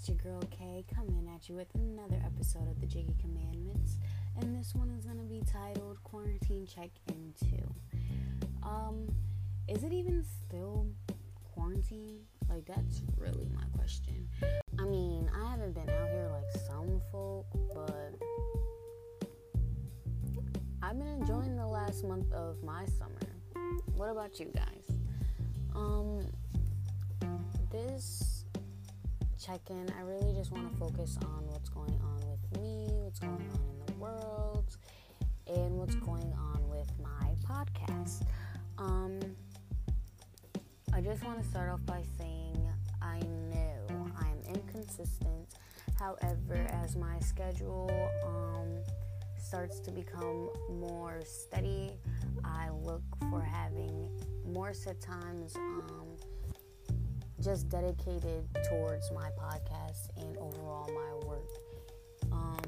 it's your girl Kay coming at you with another episode of the Jiggy Commandments, and this one is gonna be titled Quarantine Check In 2. Um, is it even still quarantine? Like, that's really my question. I mean, I haven't been out here like some folk, but I've been enjoying the last month of my summer. What about you guys? Um, this check in, I really just want to focus on what's going on with me, what's going on in the world, and what's going on with my podcast. Um, I just want to start off by saying I know I'm inconsistent. However, as my schedule um, starts to become more steady, I look for having more set times um, just dedicated towards my podcast and overall my work. Um,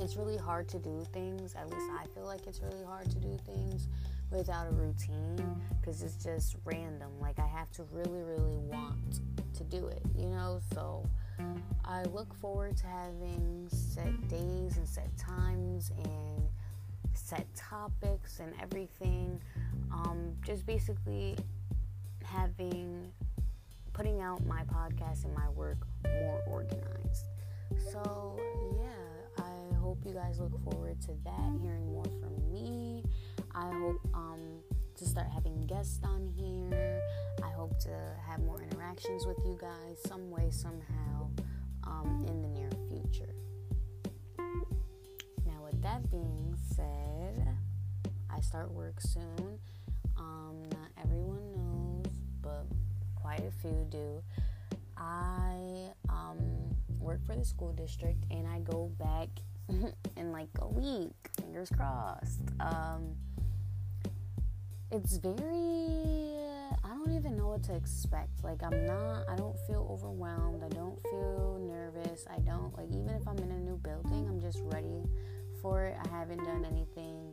it's really hard to do things, at least I feel like it's really hard to do things without a routine because it's just random. Like, I have to really, really want to do it, you know? So, I look forward to having set days and set times and set topics and everything. Um, just basically having putting out my podcast and my work more organized. So, yeah, I hope you guys look forward to that, hearing more from me. I hope um, to start having guests on here. I hope to have more interactions with you guys some way, somehow, um, in the near future. Now, with that being said, I start work soon. Um, not everyone knows, quite a few do. I um, work for the school district and I go back in like a week. Fingers crossed. Um, it's very, I don't even know what to expect. Like, I'm not, I don't feel overwhelmed. I don't feel nervous. I don't, like, even if I'm in a new building, I'm just ready for it. I haven't done anything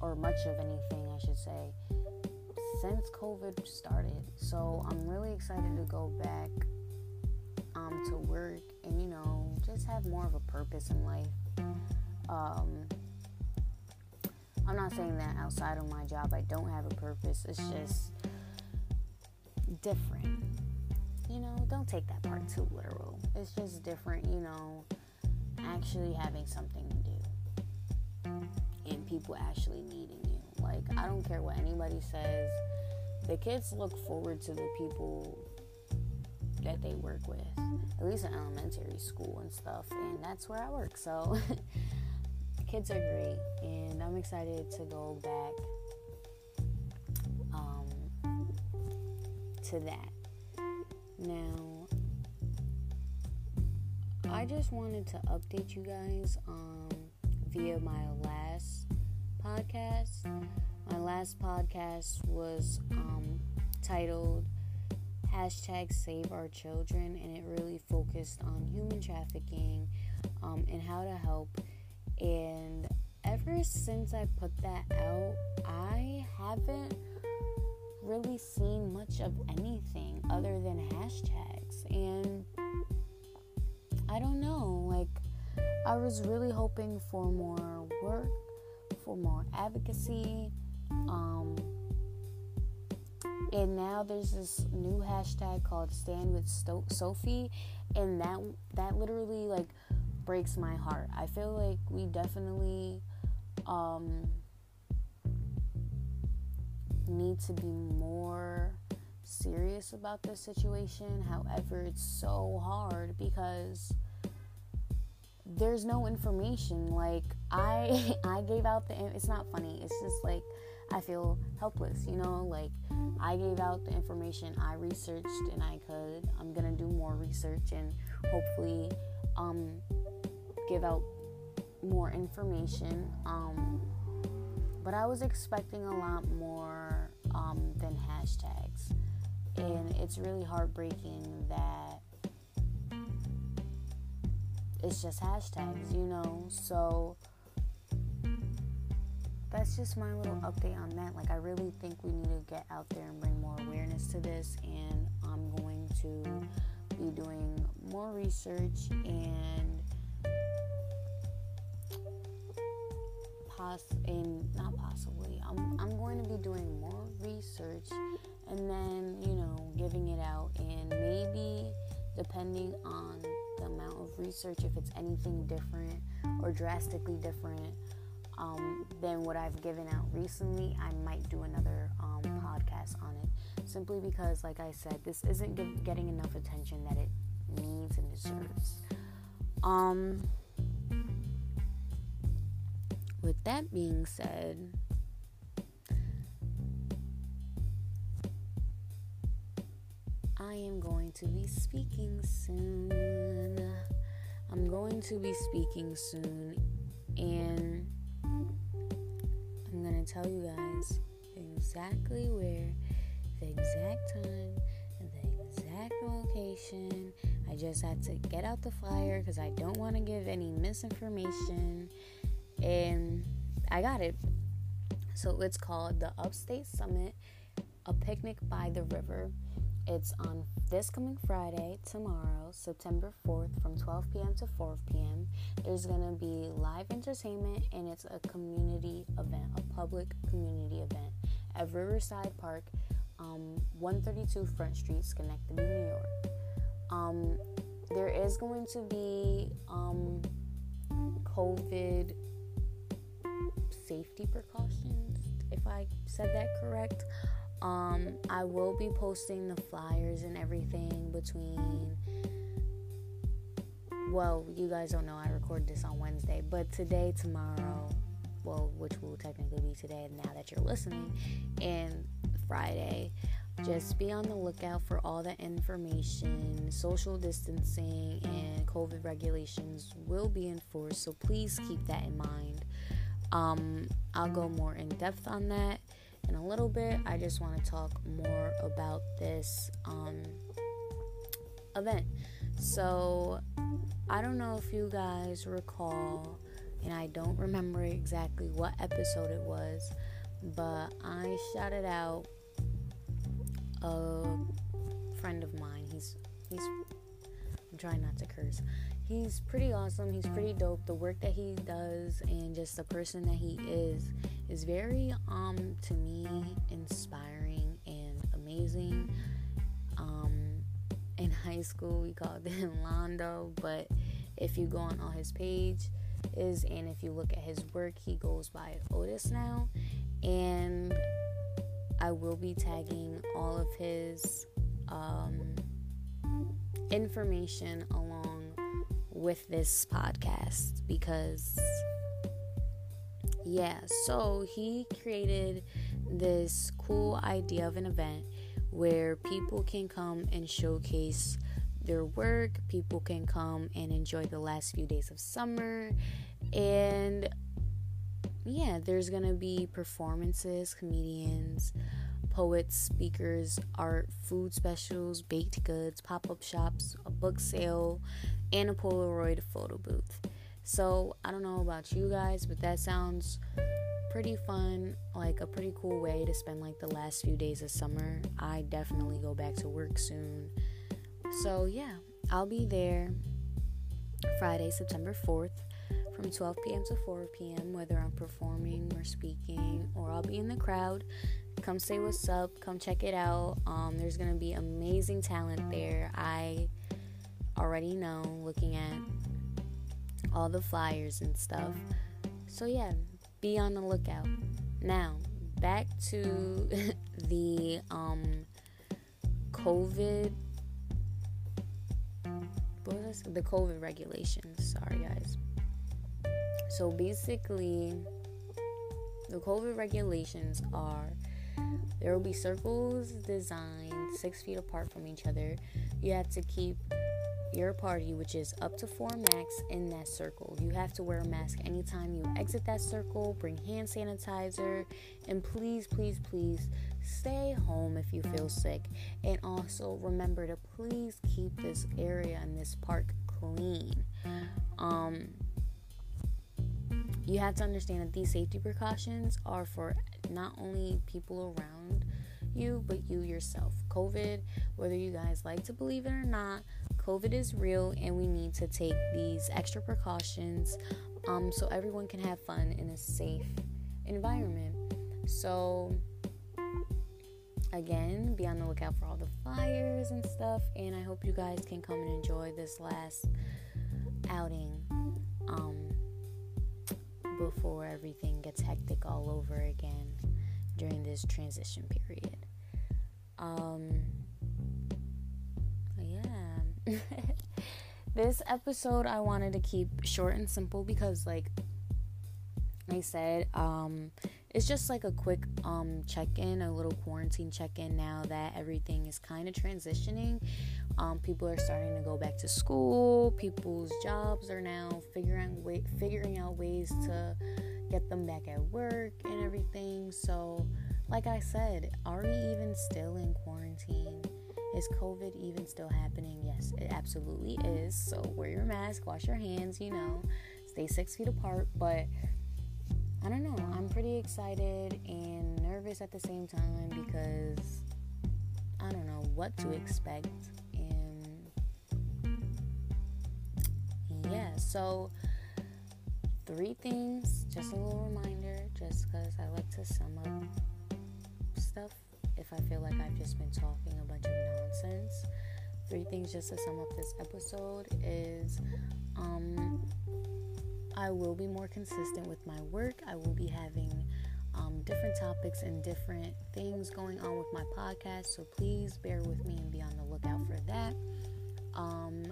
or much of anything, I should say, since COVID started. So I'm really excited to go back um, to work and, you know, just have more of a purpose in life. Um, I'm not saying that outside of my job I don't have a purpose. It's just different. You know, don't take that part too literal. It's just different, you know, actually having something to do and people actually needing. Like, I don't care what anybody says. The kids look forward to the people that they work with, at least in elementary school and stuff. And that's where I work. So, kids are great. And I'm excited to go back um, to that. Now, I just wanted to update you guys um, via my last podcast. My last podcast was um, titled hashtag Save Our Children, and it really focused on human trafficking um, and how to help. And ever since I put that out, I haven't really seen much of anything other than hashtags. And I don't know, like, I was really hoping for more work, for more advocacy. Um, and now there's this new hashtag called Stand with Sophie, and that that literally like breaks my heart. I feel like we definitely um, need to be more serious about this situation. However, it's so hard because there's no information. Like I I gave out the it's not funny. It's just like I feel helpless, you know, like I gave out the information I researched and I could. I'm to do more research and hopefully um give out more information. Um but I was expecting a lot more um, than hashtags. And it's really heartbreaking that it's just hashtags, you know? So that's just my little update on that. Like, I really think we need to get out there and bring more awareness to this. And I'm going to be doing more research and poss and not possibly I'm, I'm going to be doing more research and then you know giving it out and maybe depending on the amount of research if it's anything different or drastically different um, than what I've given out recently, I might do another um, podcast on it. Simply because, like I said, this isn't give, getting enough attention that it needs and deserves. Um, with that being said, I am going to be speaking soon. I'm going to be speaking soon, and I'm going to tell you guys exactly where, the exact time, and the exact location. I just had to get out the flyer because I don't want to give any misinformation. And I got it. So it's called the Upstate Summit, a picnic by the river. It's on this coming Friday, tomorrow, September 4th, from 12 p.m. to 4 p.m. There's going to be live entertainment and it's a community event, a public community event at Riverside Park, um, 132 Front Street, Schenectady, New York. Um, there is going to be um, COVID safety precautions, if I said that correct. Um, I will be posting the flyers and everything between. Well, you guys don't know I recorded this on Wednesday, but today, tomorrow, well, which will technically be today now that you're listening, and Friday, just be on the lookout for all the information. Social distancing and COVID regulations will be enforced, so please keep that in mind. Um, I'll go more in depth on that in a little bit. I just want to talk more about this um, event. So, I don't know if you guys recall, and I don't remember exactly what episode it was, but I shouted out a friend of mine. He's he's I'm trying not to curse. He's pretty awesome. He's pretty dope. The work that he does and just the person that he is is very um to me inspiring and amazing. Um in high school we called him Londo, but if you go on all his page is and if you look at his work he goes by Otis now and I will be tagging all of his um, information along with this podcast because yeah, so he created this cool idea of an event where people can come and showcase their work, people can come and enjoy the last few days of summer, and yeah, there's gonna be performances, comedians, poets, speakers, art, food specials, baked goods, pop up shops, a book sale, and a Polaroid photo booth. So I don't know about you guys, but that sounds pretty fun, like a pretty cool way to spend like the last few days of summer. I definitely go back to work soon. So yeah, I'll be there Friday, September 4th from 12 p.m. to 4 p.m., whether I'm performing or speaking, or I'll be in the crowd. Come say what's up, come check it out. Um, there's gonna be amazing talent there. I already know looking at all the flyers and stuff. So, yeah, be on the lookout. Now, back to the um, COVID. What was? The COVID regulations. Sorry, guys. So, basically, the COVID regulations are there will be circles designed six feet apart from each other. You have to keep your party, which is up to four max, in that circle. You have to wear a mask anytime you exit that circle, bring hand sanitizer, and please, please, please stay home if you feel sick. And also remember to please keep this area and this park clean. Um, you have to understand that these safety precautions are for not only people around you, but you yourself. COVID, whether you guys like to believe it or not, COVID is real and we need to take these extra precautions um, so everyone can have fun in a safe environment. So, again, be on the lookout for all the flyers and stuff. And I hope you guys can come and enjoy this last outing um, before everything gets hectic all over again during this transition period. Um. this episode I wanted to keep short and simple because, like I said, um, it's just like a quick um, check in, a little quarantine check in now that everything is kind of transitioning. Um, people are starting to go back to school. People's jobs are now figuring way, figuring out ways to get them back at work and everything. So, like I said, are we even still in quarantine? Is COVID even still happening? Yes, it absolutely is. So wear your mask, wash your hands, you know, stay six feet apart. But I don't know. I'm pretty excited and nervous at the same time because I don't know what to expect. And yeah, so three things, just a little reminder, just because I like to sum up stuff if I feel like I've just been talking a bunch of nonsense. Three things just to sum up this episode is um, I will be more consistent with my work. I will be having um, different topics and different things going on with my podcast. So please bear with me and be on the lookout for that. Um,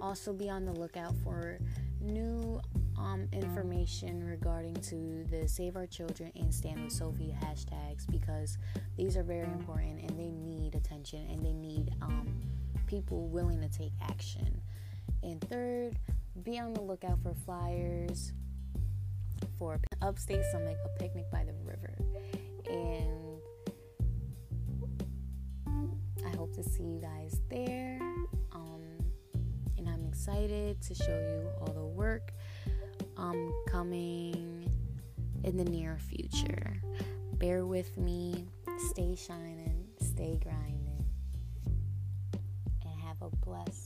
also, be on the lookout for new um, information regarding to the Save Our Children and Stand with Sophie hashtags because these are very important and they need attention and they need um, people willing to take action. And third, be on the lookout for flyers for Upstate Summit, a picnic by the river. And I hope to see you guys there. Um, and I'm excited to show you all the work um, coming in the near future. Bear with me, stay shining, stay grinding, and have a blessed